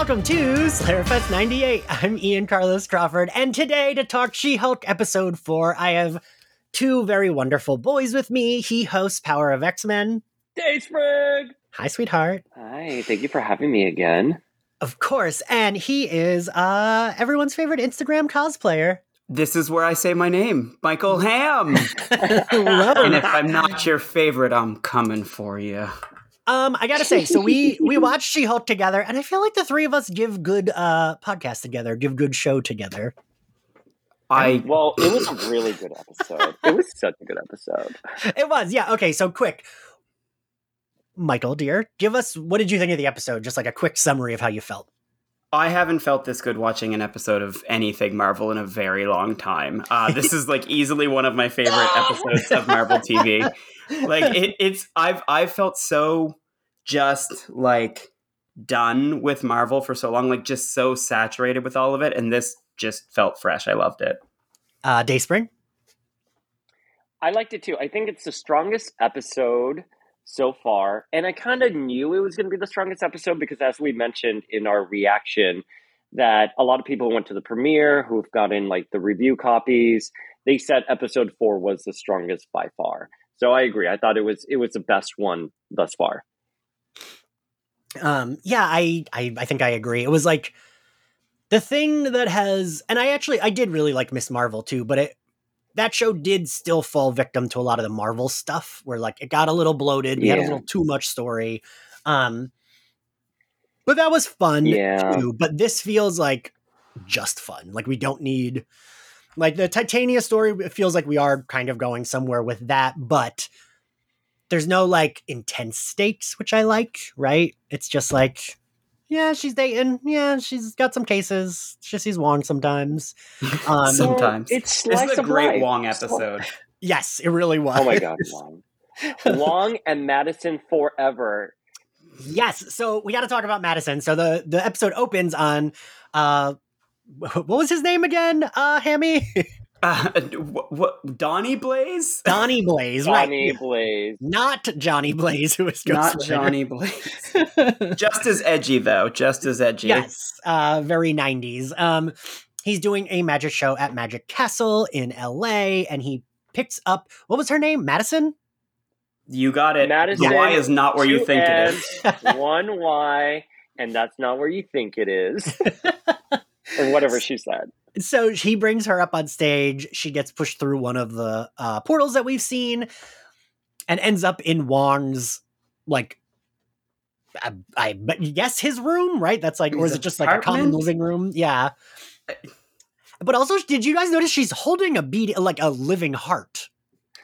welcome to Slayerfest 98. I'm Ian Carlos Crawford, and today to talk She Hulk episode 4, I have two very wonderful boys with me. He hosts Power of X Men. Dayspring! Hi, sweetheart. Hi, thank you for having me again. Of course, and he is uh everyone's favorite Instagram cosplayer. This is where I say my name, Michael Ham. And if I'm not your favorite, I'm coming for you. Um, I gotta say, so we we watched She Hulk together, and I feel like the three of us give good uh podcasts together, give good show together. I Well, it was a really good episode. It was such a good episode. It was, yeah. Okay, so quick, Michael, dear, give us what did you think of the episode? Just like a quick summary of how you felt. I haven't felt this good watching an episode of anything Marvel in a very long time. Uh, this is like easily one of my favorite episodes of Marvel TV. Like it, it's I've I've felt so just like done with Marvel for so long, like just so saturated with all of it, and this just felt fresh. I loved it. Uh, Dayspring. I liked it too. I think it's the strongest episode so far. And I kind of knew it was going to be the strongest episode because, as we mentioned in our reaction, that a lot of people who went to the premiere who've gotten like the review copies, they said episode four was the strongest by far. So I agree. I thought it was it was the best one thus far. Um, yeah, I, I I think I agree. It was like the thing that has, and I actually I did really like Miss Marvel too, but it that show did still fall victim to a lot of the Marvel stuff, where like it got a little bloated. We had a little too much story. Um, but that was fun Yeah. too. But this feels like just fun. Like we don't need like the Titania story. It feels like we are kind of going somewhere with that, but there's no like intense stakes, which I like. Right? It's just like. Yeah, she's dating. Yeah, she's got some cases. She sees Wong sometimes. Um, Sometimes. it's This is a great life. Wong episode. Yes, it really was. Oh my god, Wong. Wong and Madison forever. Yes. So we got to talk about Madison. So the the episode opens on uh what was his name again? Uh Hammy? Uh, what, what Donnie Blaze? Donnie Blaze, Johnny right. Blaze. Not Johnny Blaze, who is Not Ghost Johnny Blaze. Just as edgy though. Just as edgy. yes. Uh very 90s. Um he's doing a magic show at Magic Castle in LA and he picks up what was her name? Madison? You got it. Madison, the Y is not where you think it N's, is. one Y, and that's not where you think it is. or whatever she said. So he brings her up on stage. She gets pushed through one of the uh, portals that we've seen, and ends up in Wong's like, I, I but yes, his room, right? That's like, or is His it just like a common living room? Yeah. But also, did you guys notice she's holding a beat like a living heart?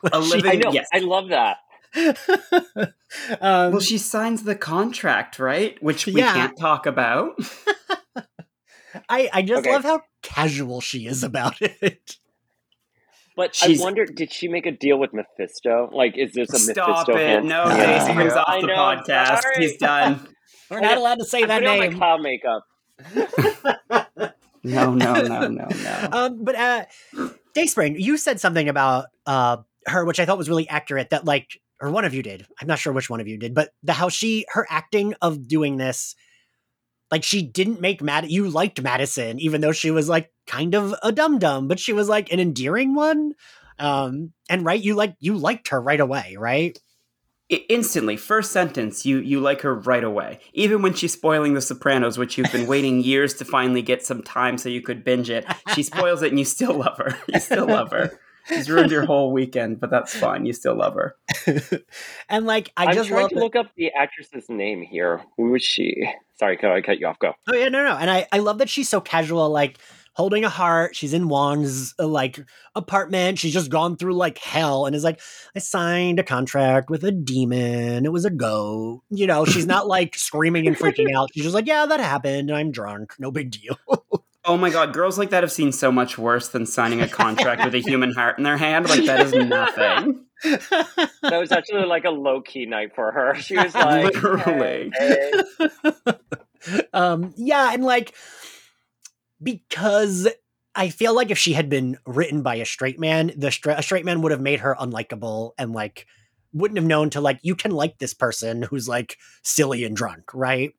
A She- living- I know. Yes. I love that. um, Well, she signs the contract, right? Which we Yeah. can't talk about. I I just Okay. love how casual she is about it. But She's- I wonder, did she make a deal with Mephisto? Like, is this a Stop Mephisto? it. hint? No, Yeah. Daisy brings off I the know, podcast. sorry. He's done. We're not allowed to say I'm that putting on my name. makeup. No, no, no, no, no. um, but uh, Dayspring, you said something about uh her, which I thought was really accurate. That like, or one of you did. I'm not sure which one of you did, but the how she her acting of doing this, like she didn't make Mad. You liked Madison, even though she was like kind of a dum dum, but she was like an endearing one. Um, and right, you like you liked her right away, right? Instantly, first sentence, you you like her right away. Even when she's spoiling The Sopranos, which you've been waiting years to finally get some time so you could binge it, she spoils it and you still love her. You still love her. She's ruined your whole weekend, but that's fine. You still love her. and like, I I'm just trying love to that- look up the actress's name here. Who was she? Sorry, I cut you off. Go. Oh yeah, no, no, and I I love that she's so casual, like holding a heart. She's in Wong's uh, like apartment. She's just gone through like hell and is like, I signed a contract with a demon. It was a go. You know, she's not like screaming and freaking out. She's just like, yeah, that happened. I'm drunk. No big deal. Oh my god, girls like that have seen so much worse than signing a contract with a human heart in their hand. Like that is nothing. That was actually like a low key night for her. She was like, Literally. "Hey, um, yeah, and like because I feel like if she had been written by a straight man, the stra- a straight man would have made her unlikable and like wouldn't have known to like you can like this person who's like silly and drunk, right?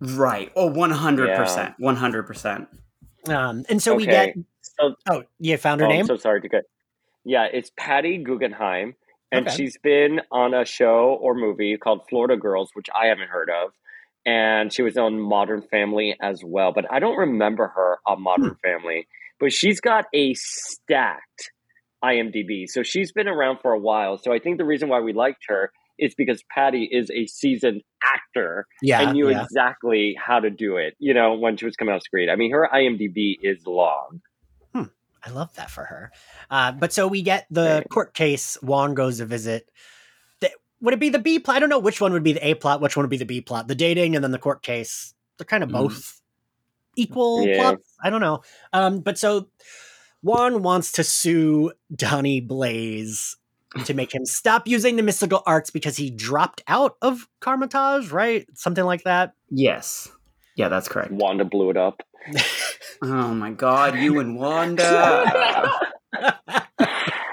Right. Oh, 100%. 100%. Um, and so we get. So, Oh, you found her oh, I'm name? so sorry to get. Yeah, it's Patty Guggenheim, and Okay. she's been on a show or movie called Florida Girls, which I haven't heard of. And she was on Modern Family as well, but I don't remember her on Modern Family. But she's got a stacked IMDb, so she's been around for a while. So I think the reason why we liked her is because Patty is a seasoned actor yeah. and knew yeah. exactly how to do it. You know, when she was coming off screen. I mean, her IMDb is long. I love that for her. Uh, but so we get the Right. court case. Wong goes to visit. The, would it be the B plot? I don't know which one would be the A plot, which one would be the B plot. The dating and then the court case. They're kind of Mm. both equal Yeah. plots. I don't know. Um, but so Wong wants to sue Donnie Blaze to make him stop using the mystical arts because he dropped out of Kamar-Taj, right? Something like that. Yes. Yeah, that's correct. Wanda blew it up. Oh my god, you and Wanda.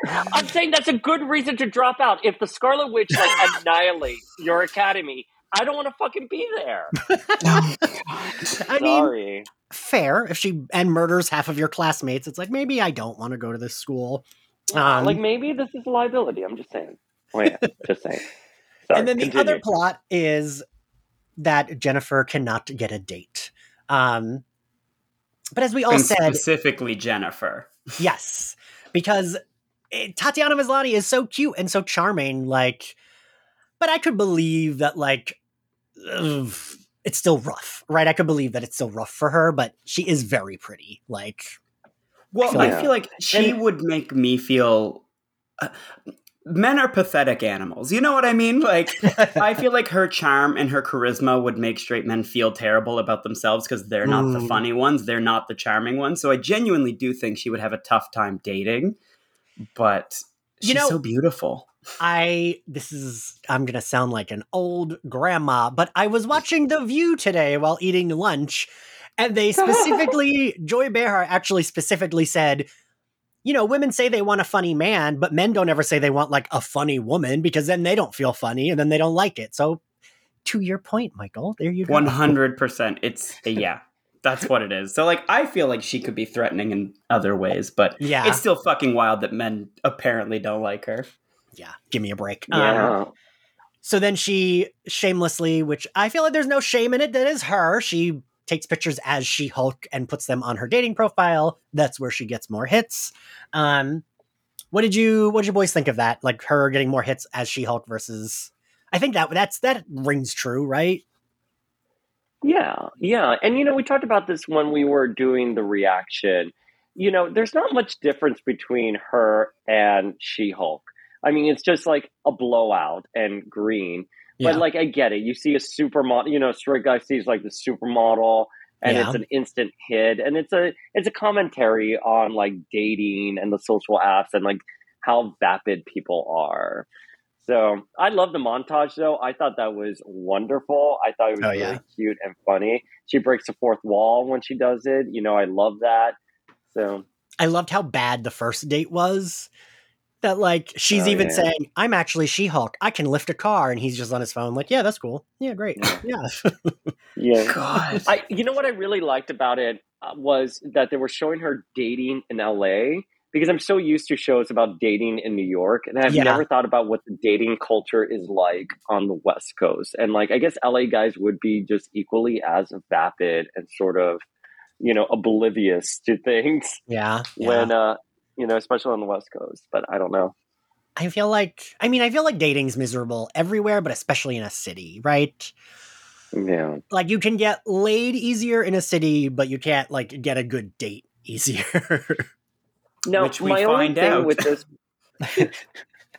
I'm saying that's a good reason to drop out. If the Scarlet Witch like annihilates your academy, I don't want to fucking be there. Oh I mean, fair. If she and murders half of your classmates, it's like maybe I don't want to go to this school. Um, like maybe this is a liability. I'm just saying. Oh yeah, just saying. Sorry, and then the other plot is that Jennifer cannot get a date. Um, but as we all and said, specifically Jennifer. yes, because eh, Tatiana Maslany is so cute and so charming. Like, but I could believe that like ugh, it's still rough, right? I could believe that it's still rough for her, but she is very pretty. Like, Well, I feel like she And- would make me feel. Uh, men are pathetic animals. You know what I mean? Like, I feel like her charm and her charisma would make straight men feel terrible about themselves because they're not the Mm. funny ones. They're not the charming ones. So I genuinely do think she would have a tough time dating. But You she's know- so beautiful. I this is I'm gonna sound like an old grandma, but I was watching The View today while eating lunch, and they specifically Joy Behar actually specifically said, you know, women say they want a funny man, but men don't ever say they want like a funny woman because then they don't feel funny and then they don't like it. So to your point, Michael, there you go. One hundred percent. It's yeah. That's what it is. So like I feel like she could be threatening in other ways, but Yeah. it's still fucking wild that men apparently don't like her. Yeah, give me a break. Um, So then she shamelessly, which I feel like there's no shame in it, that is her. She takes pictures as She Hulk and puts them on her dating profile. That's where she gets more hits. Um, what did you what did you boys think of that? Like her getting more hits as She Hulk versus I think that that's that rings true, right? Yeah, yeah. And you know, we talked about this when we were doing the reaction. You know, there's not much difference between her and She Hulk. I mean, it's just like a blowout and green. But like, I get it. You see a supermodel, you know, straight guy sees like the supermodel, and Yeah. it's an instant hit, and it's a it's a commentary on like dating and the social apps and like how vapid people are. So I love the montage though. I thought that was wonderful. I thought it was Oh, really yeah. cute and funny. She breaks the fourth wall when she does it. You know, I love that. So I loved how bad the first date was. That like she's Oh, even yeah. saying, "I'm actually She Hulk. I can lift a car," and he's just on his phone, like, "Yeah, that's cool. Yeah, great. Yeah, yeah. God. I, you know what I really liked about it uh, was that they were showing her dating in LA because I'm so used to shows about dating in New York, and I've Yeah. never thought about what the dating culture is like on the West Coast. And like, I guess LA guys would be just equally as vapid and sort of, you know, oblivious to things yeah." yeah. when, uh, you know, especially on the West Coast. But I don't know. I feel like I mean I feel like dating's miserable everywhere, but especially in a city, right? Yeah. Like you can get laid easier in a city, but you can't like get a good date easier. no, Which we my only find thing out. with this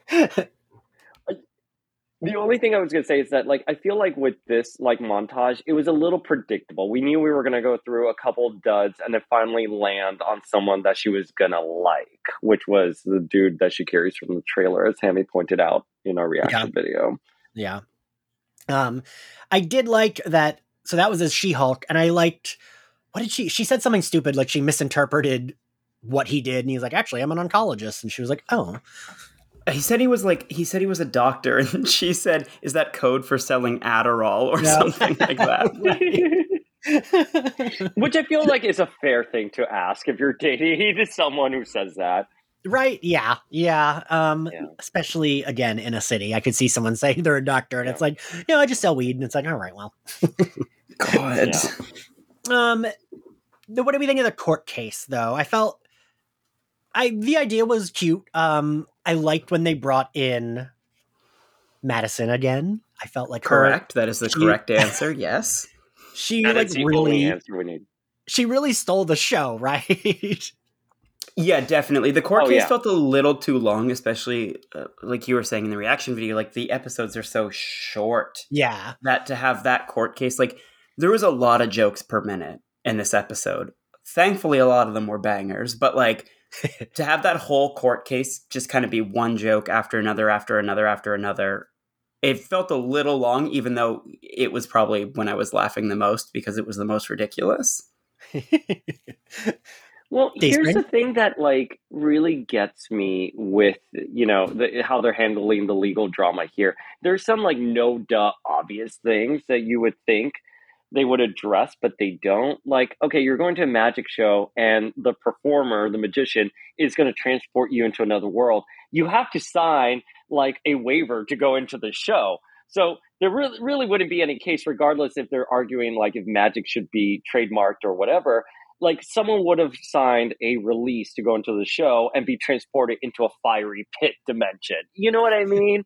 The only thing I was going to say is that, like, I feel like with this, like, montage, it was a little predictable. We knew we were going to go through a couple duds and then finally land on someone that she was going to like, which was the dude that she carries from the trailer, as Hammy pointed out in our reaction video. yeah. Um I did like that so that was as She-Hulk and I liked what did she she said something stupid like she misinterpreted what he did and he's like actually I'm an oncologist and she was like oh He said he was like he said he was a doctor, and she said, "Is that code for selling Adderall or Yeah. something like that?" Which I feel like is a fair thing to ask if you're dating someone who says that. right? Yeah, yeah. Um, Yeah. especially again in a city, I could see someone saying they're a doctor, and Yeah. it's like, no, I just sell weed, and it's like, all right, well, God, Yeah. um, what do we think of the court case, though? I felt, I the idea was cute. Um, I liked when they brought in Madison again. I felt like her, correct. That is the She- correct answer. Yes. she And like it's the only really, answer we need. she really stole the show, right? Yeah, definitely. The court Oh, case yeah. felt a little too long, especially uh, like you were saying in the reaction video. Like the episodes are so short yeah, that to have that court case, like there was a lot of jokes per minute in this episode. Thankfully, a lot of them were bangers, but like to have that whole court case just kind of be one joke after another, after another, after another. It felt a little long, even though it was probably when I was laughing the most because it was the most ridiculous. Well, Day here's Spring? the thing that like really gets me with you know the, how they're handling the legal drama here. There's some like no duh obvious things that you would think they would address, but they don't. Like, okay, you're going to a magic show, and the performer, the magician, is going to transport you into another world. You have to sign like a waiver to go into the show. So there really, really wouldn't be any case, regardless if they're arguing like if magic should be trademarked or whatever like someone would have signed a release to go into the show and be transported into a fiery pit dimension. You know what I mean?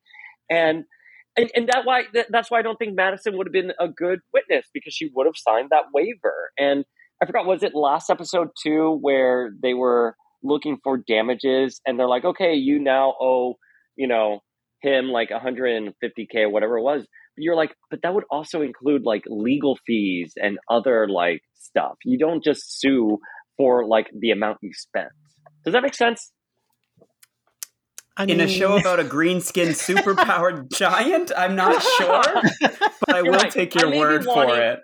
And and, and that why that, that's why I don't think Madison would have been a good witness because she would have signed that waiver. And I forgot was it last episode two where they were looking for damages and they're like, okay, you now owe you know him like 150k or whatever it was. But you're like, but that would also include like legal fees and other like stuff. You don't just sue for like the amount you spent. Does that make sense? I in a show about a green skinned superpowered giant? I'm not sure, but I will right. take your word for it.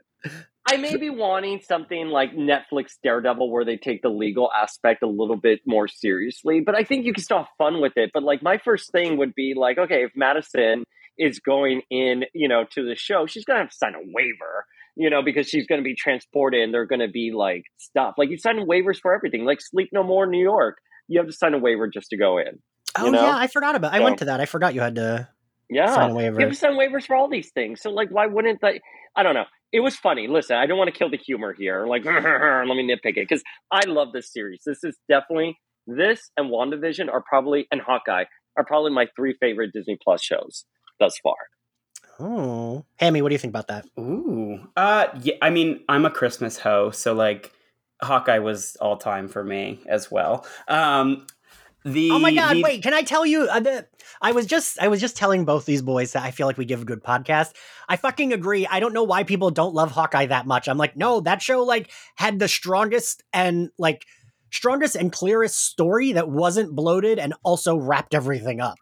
I may be wanting something like Netflix Daredevil where they take the legal aspect a little bit more seriously, but I think you can still have fun with it. But like my first thing would be like, okay, if Madison is going in, you know, to the show, she's gonna have to sign a waiver, you know, because she's gonna be transported and they're gonna be like stuff. Like you sign waivers for everything, like Sleep No More in New York. You have to sign a waiver just to go in. Oh you know? yeah, I forgot about. I So- went to that. I forgot you had to Yeah. sign a waiver. You have to sign waivers for all these things. So like why wouldn't they I don't know. It was funny. Listen, I don't want to kill the humor here. Like let me nitpick it because I love this series. This is definitely this and WandaVision are probably and Hawkeye are probably my three favorite Disney Plus shows thus far. Oh, Hammy, what do you think about that? Ooh, uh, yeah. I mean, I'm a Christmas hoe, so like, Hawkeye was all time for me as well. Um, the oh my god! the- Wait, can I tell you? Uh, the, I was just I was just telling both these boys that I feel like we give a good podcast. I fucking agree. I don't know why people don't love Hawkeye that much. I'm like, no, that show like had the strongest and like strongest and clearest story that wasn't bloated and also wrapped everything up.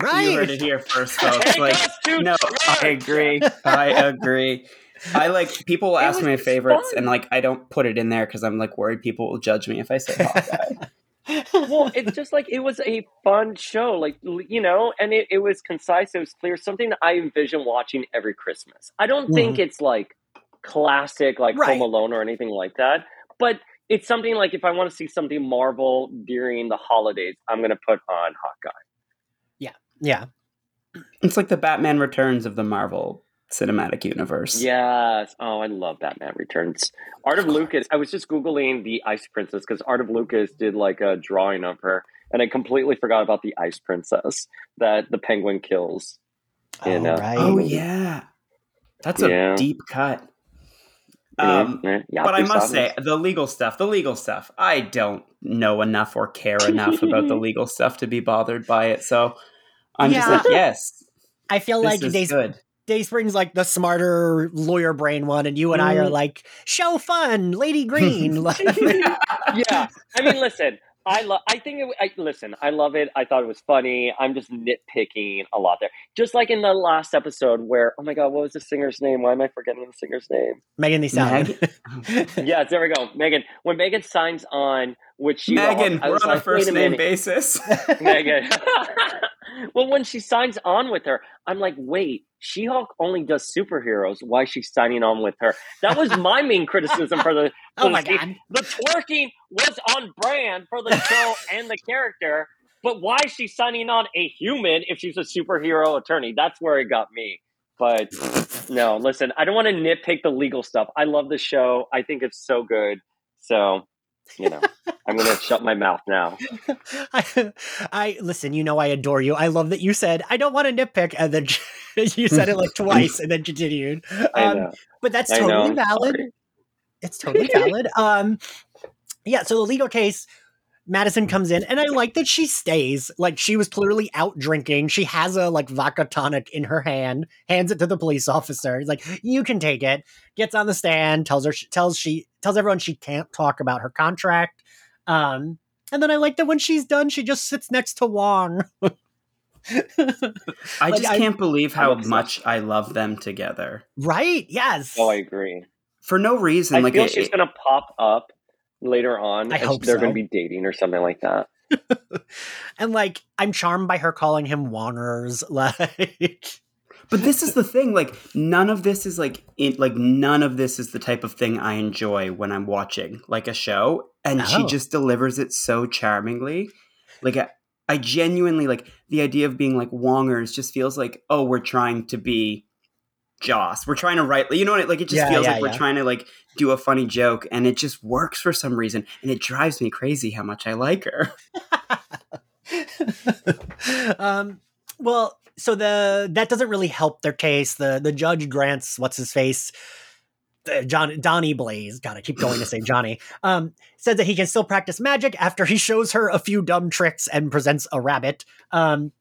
Right. You heard it here first, folks. Like, no, I agree. I agree. I like people will ask me my favorites, fun. and like I don't put it in there because I'm like worried people will judge me if I say Hawkeye. Well, it's just like it was a fun show, like you know, and it, it was concise, it was clear, something that I envision watching every Christmas. I don't think mm-hmm. it's like classic, like Right. Home Alone or anything like that, but it's something like if I want to see something Marvel during the holidays, I'm going to put on Hawkeye. Yeah, yeah. it's like the Batman Returns of the Marvel Cinematic Universe. Yes. Oh, I love Batman Returns. Art of Lucas. I was just googling the Ice Princess because Art of Lucas did like a drawing of her, and I completely forgot about the Ice Princess that the Penguin kills. In, All uh, right. Oh yeah, that's a Yeah. deep cut. Um, Mhm. Yeah, but I must Sadness. say, the legal stuff, the legal stuff, I don't know enough or care enough about the legal stuff to be bothered by it. So I'm just like, yes, I feel this like is Days, good. Dayspring's like the smarter lawyer brain one, and you and I are Mm. like show fun, Lady Green. Like- yeah, I mean, listen. I love. I think it. I, listen, I love it. I thought it was funny. I'm just nitpicking a lot there. Just like in the last episode, where oh my god, what was the singer's name? Why am I forgetting the singer's name? Megan Thee Stallion. yes, there we go. Megan. When Megan signs on, which she Megan, we're on like, a first name basis. Megan. well, when she signs on with her, I'm like, wait, She Hulk only does superheroes. Why is she signing on with her? That was my main criticism for the. For oh my the, god. the twerking was on brand for the show and the character, but why is she signing on a human if she's a superhero attorney? That's where it got me. But no, listen, I don't want to nitpick the legal stuff. I love the show. I think it's so good. So, you know, I'm going to shut my mouth now. I, I listen. You know I adore you. I love that you said I don't want to nitpick, and then you said it like twice, and then continued. Um, but that's totally valid. sorry. It's totally valid. Um, yeah. So the legal case, Madison comes in, and I like that she stays. Like she was clearly out drinking. She has a like vodka tonic in her hand, hands it to the police officer. He's like, "You can take it." Gets on the stand, tells her, tells she tells everyone she can't talk about her contract. Um, and then I like that when she's done, she just sits next to Wong. I Like, just I- can't believe how I'm much I love them together right? Yes. Oh, I agree. for no reason. I like feel it- she's it- going to pop up later on. I hope they're so. going to be dating or something like that. and like I'm charmed by her calling him Wongers. Like But this is the thing, like none of this is like it like none of this is the type of thing I enjoy when I'm watching like a show and she Oh. just delivers it so charmingly. Like I, I genuinely like the idea of being like Wongers just feels like oh we're trying to be Joss. We're trying to write you know what like it just Yeah, feels yeah, like we're trying to like do a funny joke and it just works for some reason and it drives me crazy how much I like her. um well so the that doesn't really help their case the the judge grants what's his face uh, John Donnie Blaze, gotta keep going to say Johnny, um, says that he can still practice magic after he shows her a few dumb tricks and presents a rabbit. Um,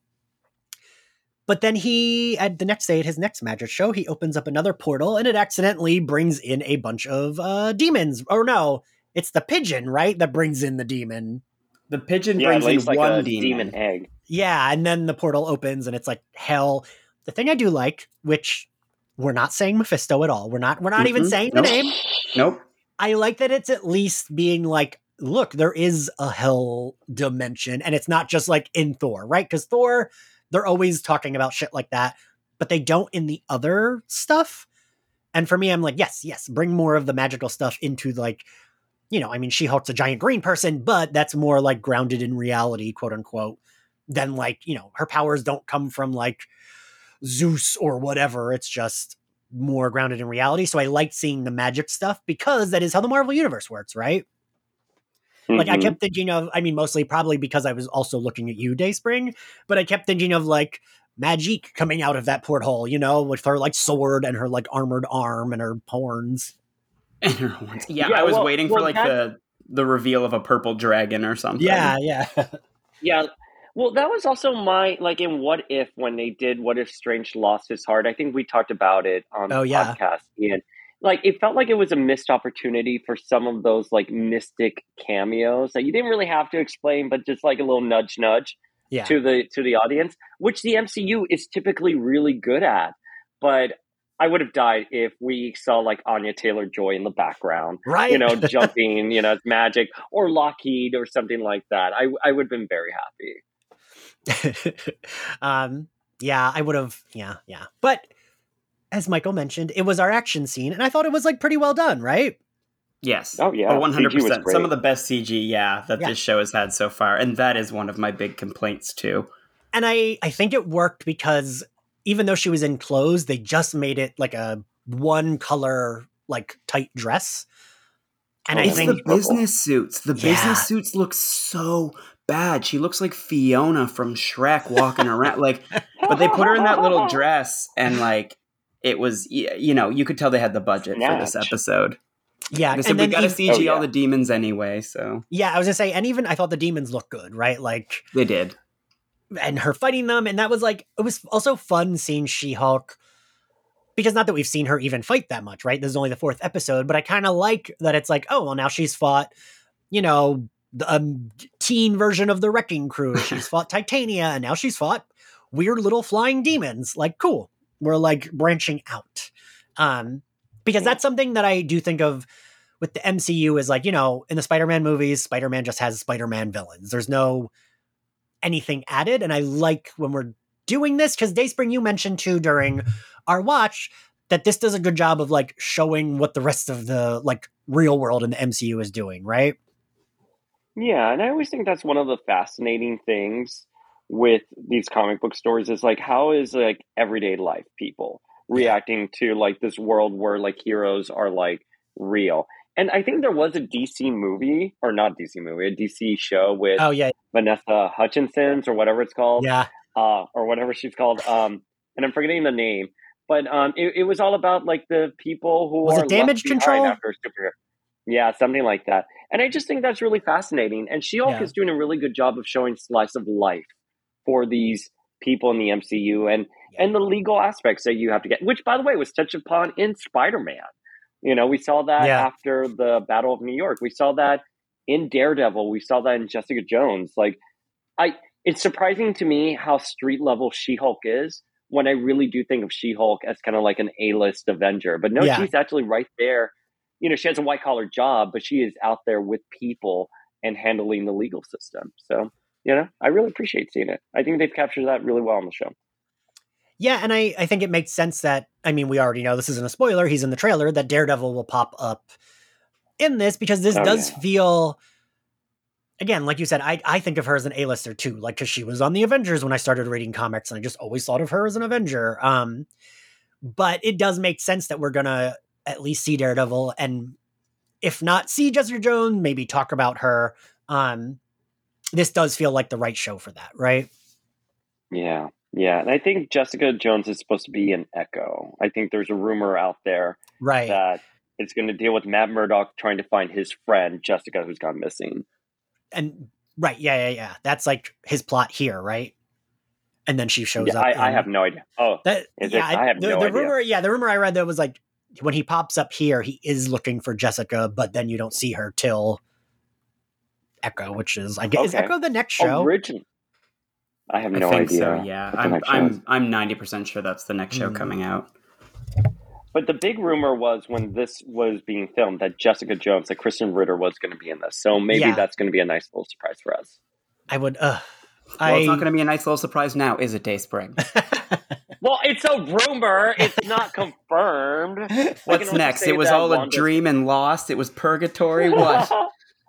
but then he, at the next day at his next magic show, he opens up another portal and it accidentally brings in a bunch of uh, demons. Or no, it's the pigeon, right? That brings in the demon. The pigeon Yeah, brings in like one a demon. demon egg. Yeah, and then the portal opens and it's like hell. The thing I do like, which we're not saying Mephisto at all. We're not we're not even Mhm. saying Nope. the name. Nope. I like that it's at least being like, look, there is a hell dimension, and it's not just like in Thor, right? Because Thor, they're always talking about shit like that, but they don't in the other stuff. And for me, I'm like, yes, yes, bring more of the magical stuff into like, you know, I mean, She Hulk's a giant green person, but that's more like grounded in reality, quote unquote, than like, you know, her powers don't come from like Zeus or whatever. It's just more grounded in reality. So I liked seeing the magic stuff because that is how the Marvel Universe works, right? Like I Mhm. kept thinking of, I mean, mostly probably because I was also looking at you, Dayspring, but I kept thinking of like Magic coming out of that porthole, you know, with her like sword and her like armored arm and her horns. And her horns. Yeah, Yeah, I was well- waiting for like that- the the reveal of a purple dragon or something. Yeah, yeah. Yeah. Well, that was also my like in What If when they did What If Strange lost his heart. I think we talked about it on the Oh, yeah. podcast, and like it felt like it was a missed opportunity for some of those like mystic cameos that you didn't really have to explain, but just like a little nudge, nudge yeah. to the to the audience, which the MCU is typically really good at. But I would have died if we saw like Anya Taylor Joy in the background right. you know, jumping, you know, magic or Lockheed or something like that. I I would have been very happy. um, yeah, I would have. Yeah, yeah. But as Michael mentioned, it was our action scene, and I thought it was like pretty well done, right? Yes. Oh yeah, One hundred percent. Some of the best CG, yeah, that Yeah. this show has had so far, and that is one of my big complaints too. And I I think it worked because even though she was in clothes, they just made it like a one color like tight dress. And I it's think the business suits. The Yeah. business suits look so bad. She looks like Fiona from Shrek walking around. Like, but they put her in that little dress, and like, it was, you know, you could tell they had the budget for this episode. yeah, They and said we then got to CG Oh, yeah. all the demons anyway, so yeah, I was gonna say, and even I thought the demons looked good, right? Like they did. and her fighting them and that was like it was also fun seeing she-hulk because not that we've seen her even fight that much right this is only the fourth episode but i kind of like that it's like oh well now she's fought you know um, teen version of the Wrecking Crew. She's fought Titania, and now she's fought weird little flying demons. Like, cool. We're like branching out. Um, because that's something that I do think of with the MCU is like, you know, in the Spider-Man movies, Spider-Man just has Spider-Man villains. There's no anything added. And I like when we're doing this because Dayspring, you mentioned too during our watch that this does a good job of like showing what the rest of the like real world in the MCU is doing, right? Yeah, and I always think that's one of the fascinating things with these comic book stories is like how is like everyday life people reacting to like this world where like heroes are like real. And I think there was a DC movie or not DC movie, a DC show with Oh yeah, Vanessa Hutchinson's or whatever it's called. yeah, uh, or whatever she's called. Um, and I'm forgetting the name, but um, it, it was all about like the people who Was are it Damage Control? after a superhero. Yeah, something like that. And I just think that's really fascinating. And She-Hulk Yeah. is doing a really good job of showing slice of life for these people in the MCU and and the legal aspects that you have to get, which by the way was touched upon in Spider-Man. You know, we saw that Yeah. after the Battle of New York. We saw that in Daredevil. We saw that in Jessica Jones. Like, I it's surprising to me how street level She Hulk is when I really do think of She Hulk as kind of like an A list Avenger. But no, Yeah. she's actually right there. You know, she has a white collar job, but she is out there with people and handling the legal system. So, you know, I really appreciate seeing it. I think they've captured that really well on the show. yeah. And I I think it makes sense that I mean we already know this isn't a spoiler. He's in the trailer that Daredevil will pop up in this because this Oh, does yeah. feel. Again, like you said, I, I think of her as an A-lister too, like because she was on the Avengers when I started reading comics, and I just always thought of her as an Avenger. Um, but it does make sense that we're gonna at least see Daredevil, and if not see Jessica Jones, maybe talk about her. Um, this does feel like the right show for that, right? Yeah. Yeah. And I think Jessica Jones is supposed to be an echo. I think there's a rumor out there Right. that it's going to deal with Matt Murdock trying to find his friend, Jessica, who's gone missing. and right, yeah, yeah, yeah. That's like his plot here, right? And then she shows Yeah, up. I, I have no idea. Oh, that. is it? yeah, I have the, no the idea. rumor. Yeah, the rumor I read that was like when he pops up here, he is looking for Jessica, but then you don't see her till Echo, which is I guess is Echo the next show. Original. I have I no think idea. so. Yeah, I'm next show is. I'm I'm ninety percent sure that's the next show Hmm. coming out. But the big rumor was when this was being filmed that Jessica Jones, that Krysten Ritter was going to be in this. So maybe Yeah. that's going to be a nice little surprise for us. I would. Uh, Well, I. it's not going to be a nice little surprise now, is it, Dayspring? Well, it's a rumor. It's not confirmed. What's next? It was all a Wanda- dream and lost. It was purgatory. What?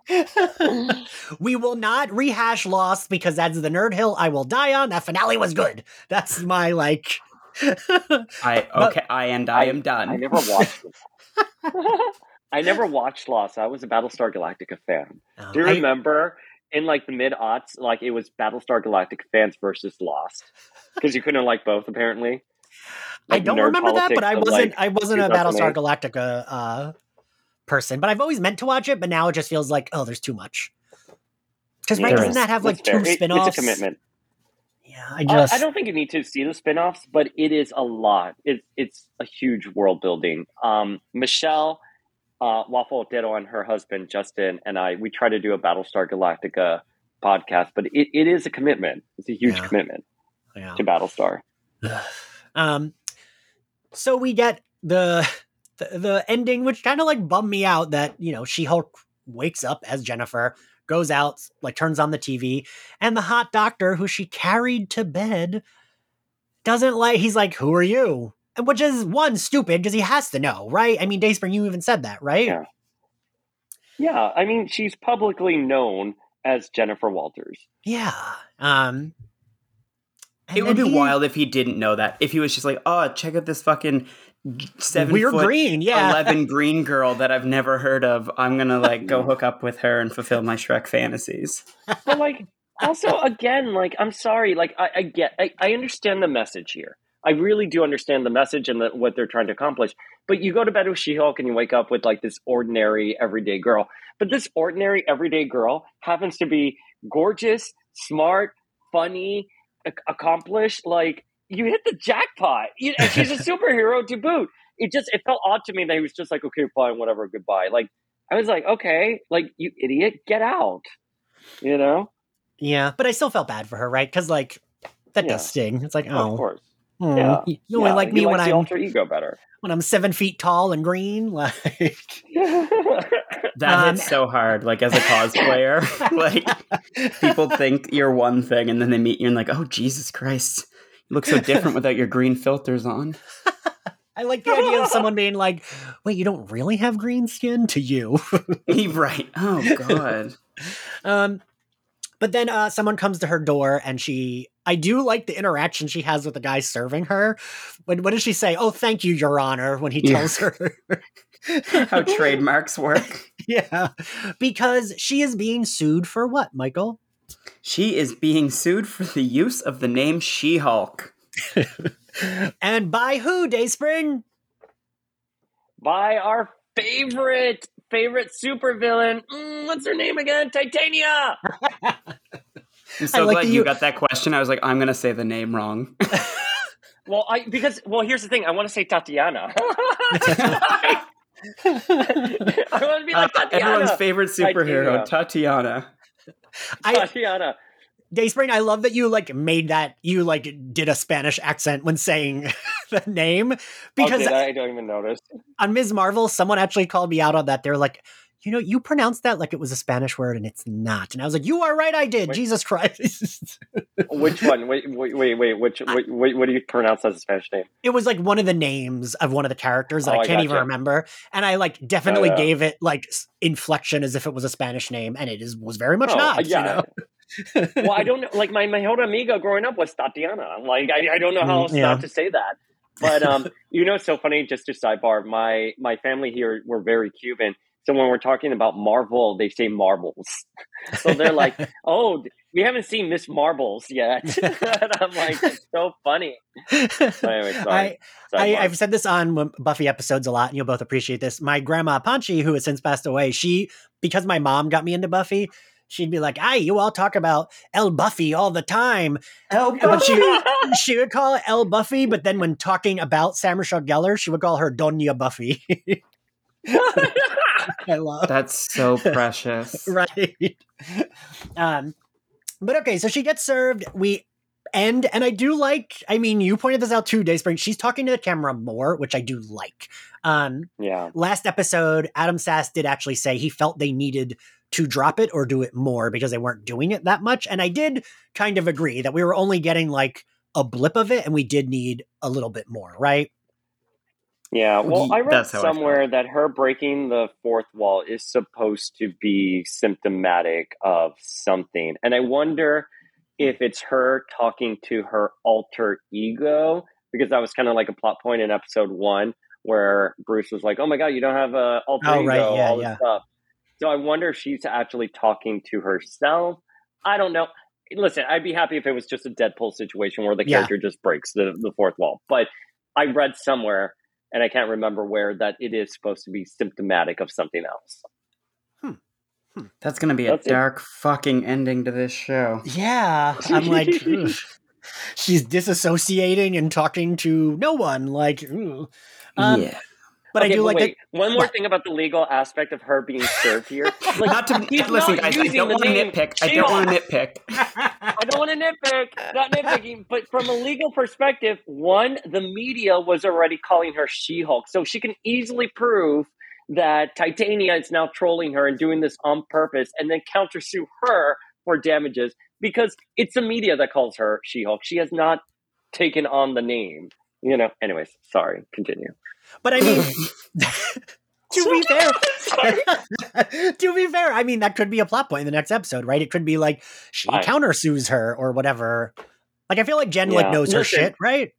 we will not rehash Lost because that's the Nerd Hill I will die on. That finale was good. That's my like. I okay. I and I, am done. I never watched. I never watched Lost. I was a Battlestar Galactica fan. Oh, Do you I- remember in like the mid aughts, like it was Battlestar Galactica fans versus Lost because you couldn't like both apparently. I don't remember that, but I wasn't. like, I wasn't a Battlestar Galactica uh, person, but I've always meant to watch it. But now it just feels like, oh, there's too much. Because right, doesn't that have like two fair. Spin-offs? It's a commitment. Yeah, I Uh, just. I don't think you need to see the spin-offs, but it is a lot. It, it's a huge world building. Um, Michelle uh, Waffle Ditto and her husband Justin and I we try to do a Battlestar Galactica podcast, but it, it is a commitment. It's a huge Yeah. commitment yeah. to Battlestar. um. So we get the the, the ending, which kind of like bummed me out. That you know, She Hulk wakes up as Jennifer, goes out, like turns on the TV, and the hot doctor who she carried to bed doesn't like. He's like, "Who are you?" And Which is one stupid because he has to know, right? I mean, Dayspring, you even said that, right? Yeah. Yeah, I mean she's publicly known as Jennifer Walters. Yeah. Um. And It would be he- wild if he didn't know that. If he was just like, "Oh, check out this fucking seven Weird foot green, yeah. eleven green girl that I've never heard of. I'm gonna like go hook up with her and fulfill my Shrek fantasies." but like also again like i'm sorry like i, I get I, I understand the message here i really do understand the message and the, what they're trying to accomplish but you go to bed with she-hulk and you wake up with like this ordinary everyday girl but this ordinary everyday girl happens to be gorgeous smart funny ac- accomplished like you hit the jackpot You- and she's a superhero to boot it just it felt odd to me that he was just like okay fine whatever goodbye like i was like okay like you idiot get out You know? Yeah, but I still felt bad for her, right? Because like that Yeah. does sting. It's like, Of oh, course. Hmm, Yeah. you you only Yeah, like he me when I'm alter ego better. when I'm seven feet tall and green. Like, That Um, hits so hard, like as a cosplayer. like people think you're one thing and then they meet you and like, oh Jesus Christ. You look so different without your green filters on. I like the idea of someone being like, "Wait, you don't really have green skin?" To you, right. Oh God. um, but then uh, someone comes to her door, and she. I do like the interaction she has with the guy serving her. When what does she say? Oh, thank you, Your Honor. When he Yeah. tells her, How trademarks work. yeah, because she is being sued for what, Michael? She is being sued for the use of the name She Hulk. and by who, Dayspring? By our favorite, favorite supervillain. Mm, what's her name again? Titania! I'm so like glad you you- got that question. I was like, I'm gonna say the name wrong. Well, I because well, here's the thing. I want to say Tatiana. I want to be Uh, like Tatiana. everyone's favorite superhero, Tatiana. I, Tatiana. Dayspring, I love that you like made that you like did a Spanish accent when saying the name because oh, did I? I don't even notice. on Ms. Marvel, someone actually called me out on that. They're like, you know, you pronounced that like it was a Spanish word and it's not. And I was like, you are right, I did. Wait. Jesus Christ. Which one? Wait, wait, wait, wait. Which? Wait, wait, what do you pronounce as a Spanish name? it was like one of the names of one of the characters that Oh, I I can't even gotcha. remember. And I like definitely gave it like inflection as if it was a Spanish name, and it is was very much Oh, not. yeah. You know? well, I don't know. Like my my whole amiga growing up was Tatiana. I'm like, I, I don't know how Mm, else yeah. not to say that. But um, you know, it's so funny. Just to sidebar, my my family here were very Cuban. So when we're talking about Marvel, they say marbles. so they're like, "Oh, we haven't seen Miss Marbles yet." and I'm like, "It's so funny." Anyway, sorry. I, I, Sidebar. I've said this on Buffy episodes a lot, and you'll both appreciate this. My grandma Panchi, who has since passed away, she because my mom got me into Buffy, she'd be like, "Hey, you all talk about El Buffy all the time," Oh, but she she would call it El Buffy, but then when talking about Sarah Michelle Gellar, she would call her Doña Buffy. I love That's so precious. right. Um, but okay, so she gets served. We end, and I do like. I mean, you pointed this out too, Dayspring. She's talking to the camera more, which I do like. Um, yeah. last episode, Adam Sass did actually say he felt they needed to drop it or do it more because they weren't doing it that much, and I did kind of agree that we were only getting like a blip of it, and we did need a little bit more, right? Yeah, well, I read how I somewhere that her breaking the fourth wall is supposed to be symptomatic of something. And I wonder if it's her talking to her alter ego, because that was kind of like a plot point in episode one where Bruce was like, oh my God, you don't have a alter Oh, ego, right, yeah, all this yeah. stuff. So I wonder if she's actually talking to herself. I don't know. Listen, I'd be happy if it was just a Deadpool situation where the Yeah. character just breaks the, the fourth wall. But I read somewhere and I can't remember where that it is supposed to be symptomatic of something else. That's gonna be a it. dark fucking ending to this show. Yeah, I'm like, she's disassociating and talking to no one. Like, ugh. Um, yeah. But I Okay, do like wait. that. One more what? thing about the legal aspect of her being served here. Like, Not to he's listen, not guys. I don't want to nitpick. I don't want to nitpick. I don't want to nitpick, not nitpicking, but from a legal perspective, one, the media was already calling her She Hulk. So she can easily prove that Titania is now trolling her and doing this on purpose and then countersue her for damages because it's the media that calls her She Hulk. She has not taken on the name. You know, anyways, sorry, continue. But I mean, to be fair, to be fair, I mean that could be a plot point in the next episode, right? It could be like she Right. countersues her or whatever. Like I feel like Jen like Yeah. knows her shit, right?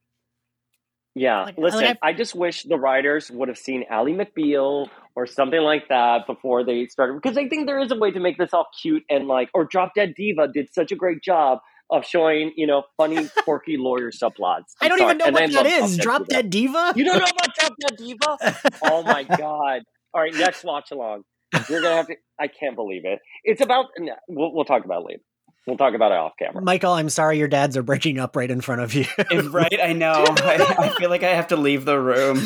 Yeah, Like- listen, like I just wish the writers would have seen Ally McBeal or something like that before they started, because I think there is a way to make this all cute and like, or Drop Dead Diva did such a great job of showing, you know, funny, quirky lawyer subplots. I don't I'm even know and what I that love. Drop Dead Diva. You don't know about Drop Dead Diva? Oh my god! All right, next watch along. You're gonna have to. I can't believe it. It's about. We'll, we'll talk about it later. We'll talk about it off camera. Michael, I'm sorry your dads are breaking up right in front of you. right? I know. I, I feel like I have to leave the room.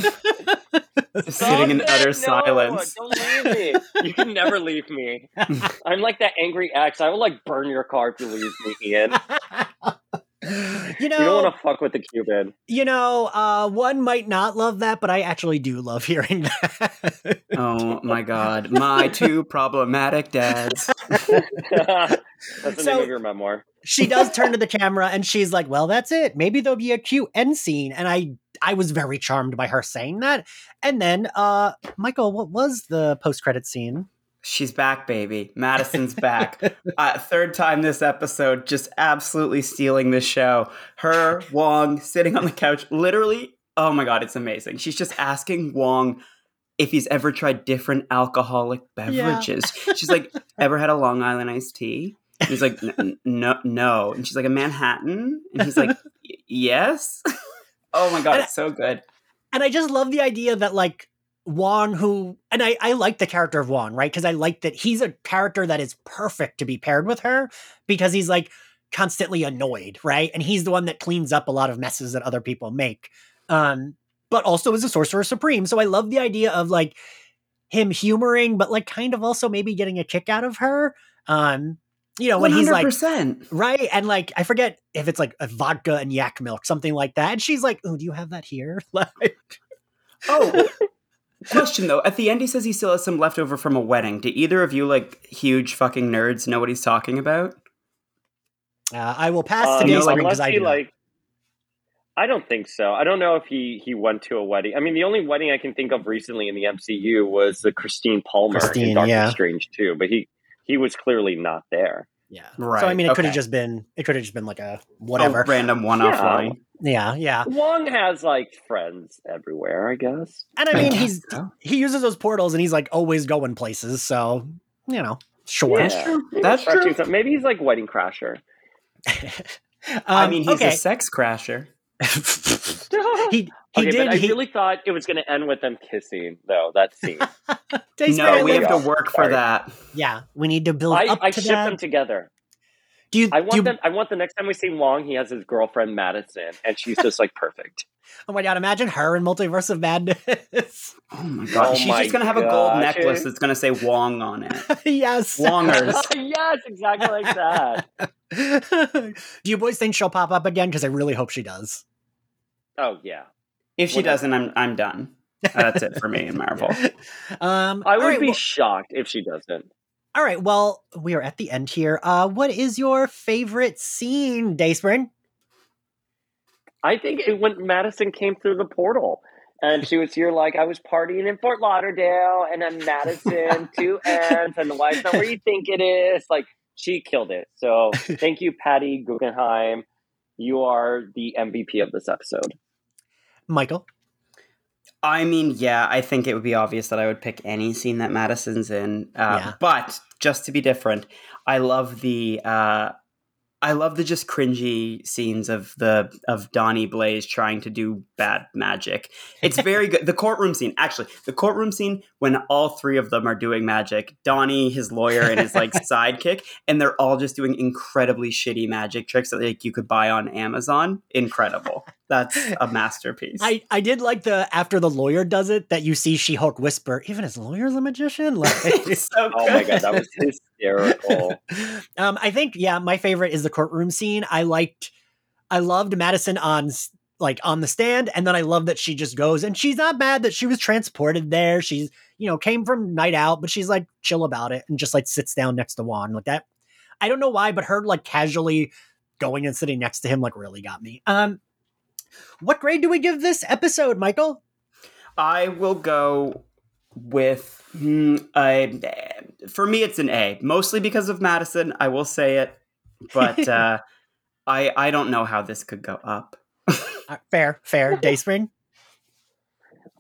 Sitting in utter it! silence. Don't leave me. You can never leave me. I'm like that angry ex. I will like burn your car if you leave me, Ian. you know, You don't want to fuck with the Cuban. you know, uh, one might not love that, but I actually do love hearing that. Oh my god, my two problematic dads. That's the So- name of your memoir. she does turn to the camera and she's like, "Well, that's it. Maybe there'll be a cute end scene." And I, I was very charmed by her saying that. And then, uh, Michael, what was the post-credit scene? She's back, baby. Madison's back. uh, third time this episode, just absolutely stealing the show. Her, Wong, sitting on the couch, literally. Oh my god, it's amazing. She's just asking Wong if he's ever tried different alcoholic beverages. She's like, "Ever had a Long Island iced tea?" And he's like, "No, no." And she's like, "A Manhattan?" And he's like, "Yes." oh my god, it's so good. And I just love the idea that like Wong, who and I, I like the character of Wong, right? Because I like that he's a character that is perfect to be paired with her because he's like constantly annoyed, right? And he's the one that cleans up a lot of messes that other people make. Um, but also is a sorcerer supreme. So I love the idea of like him humoring, but like kind of also maybe getting a kick out of her. Um, you know, when he's like Right. And like, I forget if it's like a vodka and yak milk, something like that. And she's like, Oh, do you have that here? Like, Oh, question though. At the end, he says he still has some leftover from a wedding. Do either of you, like huge fucking nerds, know what he's talking about? uh, I will pass Um, today's no, screen unless because I he do. not. like, I don't think so. I don't know if he he went to a wedding. I mean, the only wedding I can think of recently in the MCU was the Christine Palmer Christine, in Doctor yeah. Strange too. But he he was clearly not there. Yeah. Right, So I mean, it could have just been, it could have just been like a A whatever. random one-off Yeah. line. yeah. Yeah. Wong has like friends everywhere, I guess. And I mean, guess he's, so. he uses those portals and he's like always going places. So, you know, sure. That's true. Maybe That's true. maybe he's like wedding crasher. I Um, mean, he's okay. a sex crasher. He, he okay, did. but I he, really thought it was going to end with them kissing, though. That scene. No, Barely- we have to work for Sorry. that. yeah, we need to build I, up I to ship that. them together. do you, I want you- them. I want the next time we see Wong, he has his girlfriend Madison, and she's just like perfect. Oh my god! Imagine her in Multiverse of Madness. Oh my god. Oh She's my just gonna have a gold necklace that's gonna say Wong on it. yes. Wongers. yes, exactly like that. Do you boys think she'll pop up again? Because I really hope she does. Oh yeah, If she Whatever. doesn't, I'm I'm done. That's it for me in Marvel. Um, I would right, be well- shocked if she doesn't. all right. Well, we are at the end here. Uh, what is your favorite scene, Dayspring? I think it, when Madison came through the portal. And she was here like I was partying in Fort Lauderdale, and then Madison, two ends, and the wife's not where you think it is. Like she killed it. So thank you, Patty Guggenheim. You are the MVP of this episode. Michael. I mean, yeah, I think it would be obvious that I would pick any scene that Madison's in. Uh, Yeah. But just to be different, I love the uh, I love the just cringy scenes of the of Donnie Blaze trying to do bad magic. It's very good. The courtroom scene, actually, the courtroom scene when all three of them are doing magic. Donnie, his lawyer, and his like sidekick, and they're all just doing incredibly shitty magic tricks that like you could buy on Amazon. Incredible. That's a masterpiece. I, I did like the after the lawyer does it that you see She Hulk whisper, even his lawyer's a magician. Like, It's so Oh my god, that was hysterical. um, I think yeah, my favorite is the courtroom scene. I liked, I loved Madison on like on the stand, and then I love that she just goes and she's not mad that she was transported there. She's you know came from night out, but she's like chill about it and just like sits down next to Wong like that. I don't know why, but her like casually going and sitting next to him like really got me. Um, what grade do we give this episode, Michael? I will go with hmm, a. For me, it's an A, mostly because of Madison. I will say it, but uh, I I don't know how this could go up. Uh, fair, fair. Dayspring.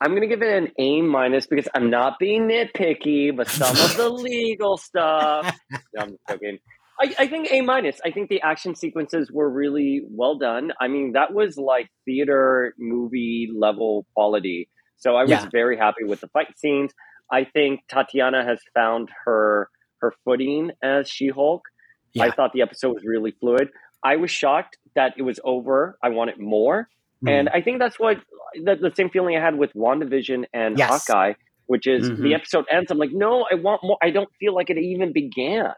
I'm gonna give it an A minus because I'm not being nitpicky, but some of the legal stuff. No, I'm joking. I, I think A minus. I think the action sequences were really well done. I mean, that was like theater movie level quality. So I was Yeah. very happy with the fight scenes. I think Tatiana has found her her footing as She Hulk. I thought the episode was really fluid. I was shocked that it was over. I wanted more. And I think that's what the, the same feeling I had with WandaVision and Yes. Hawkeye, which is Mhm. the episode ends. I'm like, no, I want more. I don't feel like it even began.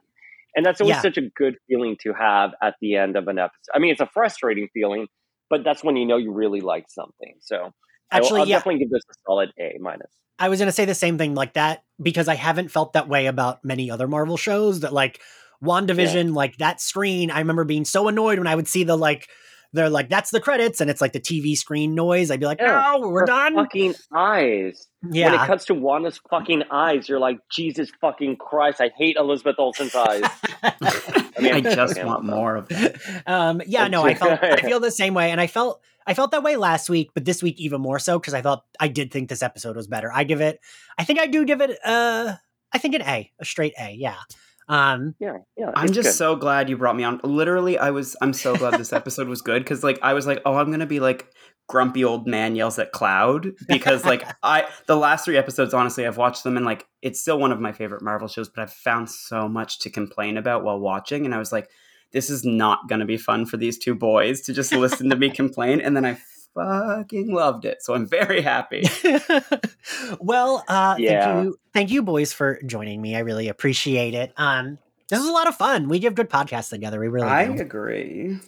And that's always Yeah. such a good feeling to have at the end of an episode. I mean, it's a frustrating feeling, but that's when you know you really like something. So I will- Actually, I'll yeah, definitely give this a solid A minus. I was gonna say the same thing like that because I haven't felt that way about many other Marvel shows. That like WandaVision, like that screen, I remember being so annoyed when I would see the like they're like that's the credits and it's like the TV screen noise. I'd be like, Yeah, no, we're done. Fucking eyes. Yeah. When it yeah, cuts to Wanda's fucking eyes, you're like, Jesus fucking Christ! I hate Elizabeth Olsen's eyes. I, mean, I just okay, want well, more of them. um, yeah, no, I felt I feel the same way, and I felt I felt that way last week, but this week even more so because I thought I did think this episode was better. I give it, I think I do give it, uh, I think an A, a straight A, yeah. Um, Yeah, yeah. I'm just good. so glad you brought me on. Literally, I was. I'm so glad this episode was good because, like, I was like, oh, I'm gonna be like grumpy old man yells at cloud because, like, I the last three episodes, honestly, I've watched them and like it's still one of my favorite Marvel shows, but I've found so much to complain about while watching, and I was like, this is not gonna be fun for these two boys to just listen to me complain, and then I fucking loved it, so I'm very happy. well, uh, Yeah. thank you, thank you, boys, for joining me. I really appreciate it. Um, this was a lot of fun. We give good podcasts together. We really I do. agree.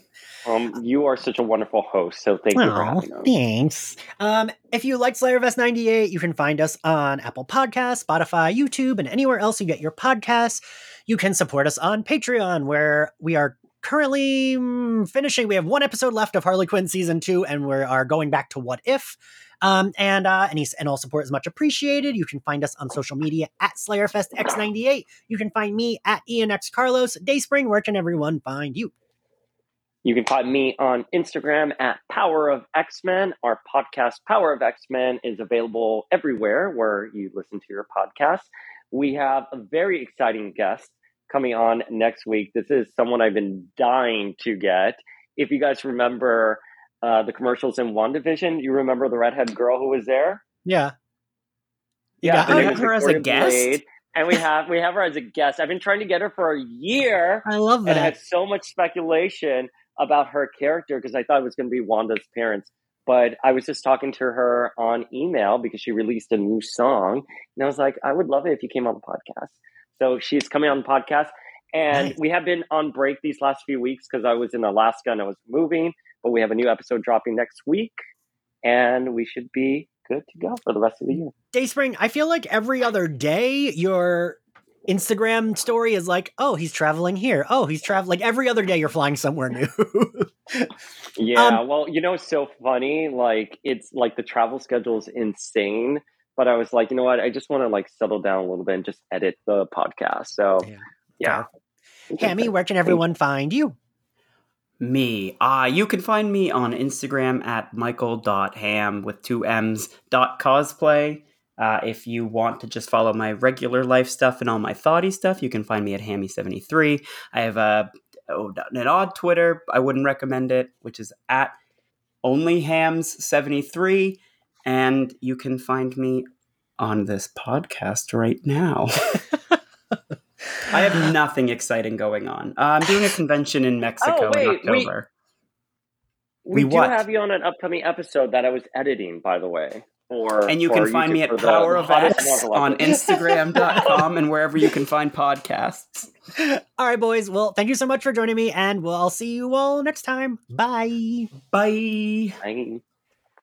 Um, you are such a wonderful host, so thank you for Aw, having us. thanks. Um, if you like Slayerfest 98, you can find us on Apple Podcasts, Spotify, YouTube, and anywhere else you get your podcasts. You can support us on Patreon, where we are currently mm, finishing. We have one episode left of Harley Quinn season two, and we are going back to What If. Um, and uh, any and all support is much appreciated. You can find us on social media at SlayerFestX98. You can find me at ENX Carlos. Dayspring, where can everyone find you? You can find me on Instagram at Power of X Men. Our podcast, Power of X Men, is available everywhere where you listen to your podcast. We have a very exciting guest coming on next week. This is someone I've been dying to get. If you guys remember uh, the commercials in WandaVision, you remember the redhead girl who was there? Yeah. You Yeah, got- her we have her as a guest? Blade, and we have we have her as a guest. I've been trying to get her for a year. I love and I that. had so much speculation about her character because I thought it was going to be Wanda's parents. But I was just talking to her on email because she released a new song, and I was like, I would love it if you came on the podcast. So she's coming on the podcast, and Nice. we have been on break these last few weeks because I was in Alaska and I was moving. But we have a new episode dropping next week, and we should be good to go for the rest of the year. Dayspring, I feel like every other day your Instagram story is like, oh, he's traveling here. Oh, he's traveling. Like every other day you're flying somewhere new. Yeah, Um, well, you know, it's so funny. Like, it's like the travel schedule is insane. But I was like, you know what? I just want to like settle down a little bit and just edit the podcast. So, Yeah. yeah. Hammy, where can everyone find you? Me. Uh, you can find me on Instagram at michael.ham with two M's dot cosplay. Uh, if you want to just follow my regular life stuff and all my thoughty stuff, you can find me at Hammy73. I have a oh, an odd Twitter. I wouldn't recommend it, which is at onlyhams73. And you can find me on this podcast right now. I have nothing exciting going on. Uh, I'm doing a convention in Mexico Oh, wait, in October. We, We do what? have you on an upcoming episode that I was editing, by the way. For, And you for can find me at Power of hottest X on. Instagram.com and wherever you can find podcasts. All right, boys. Well, thank you so much for joining me, and we'll I'll see you all next time. Bye. Bye. Bye.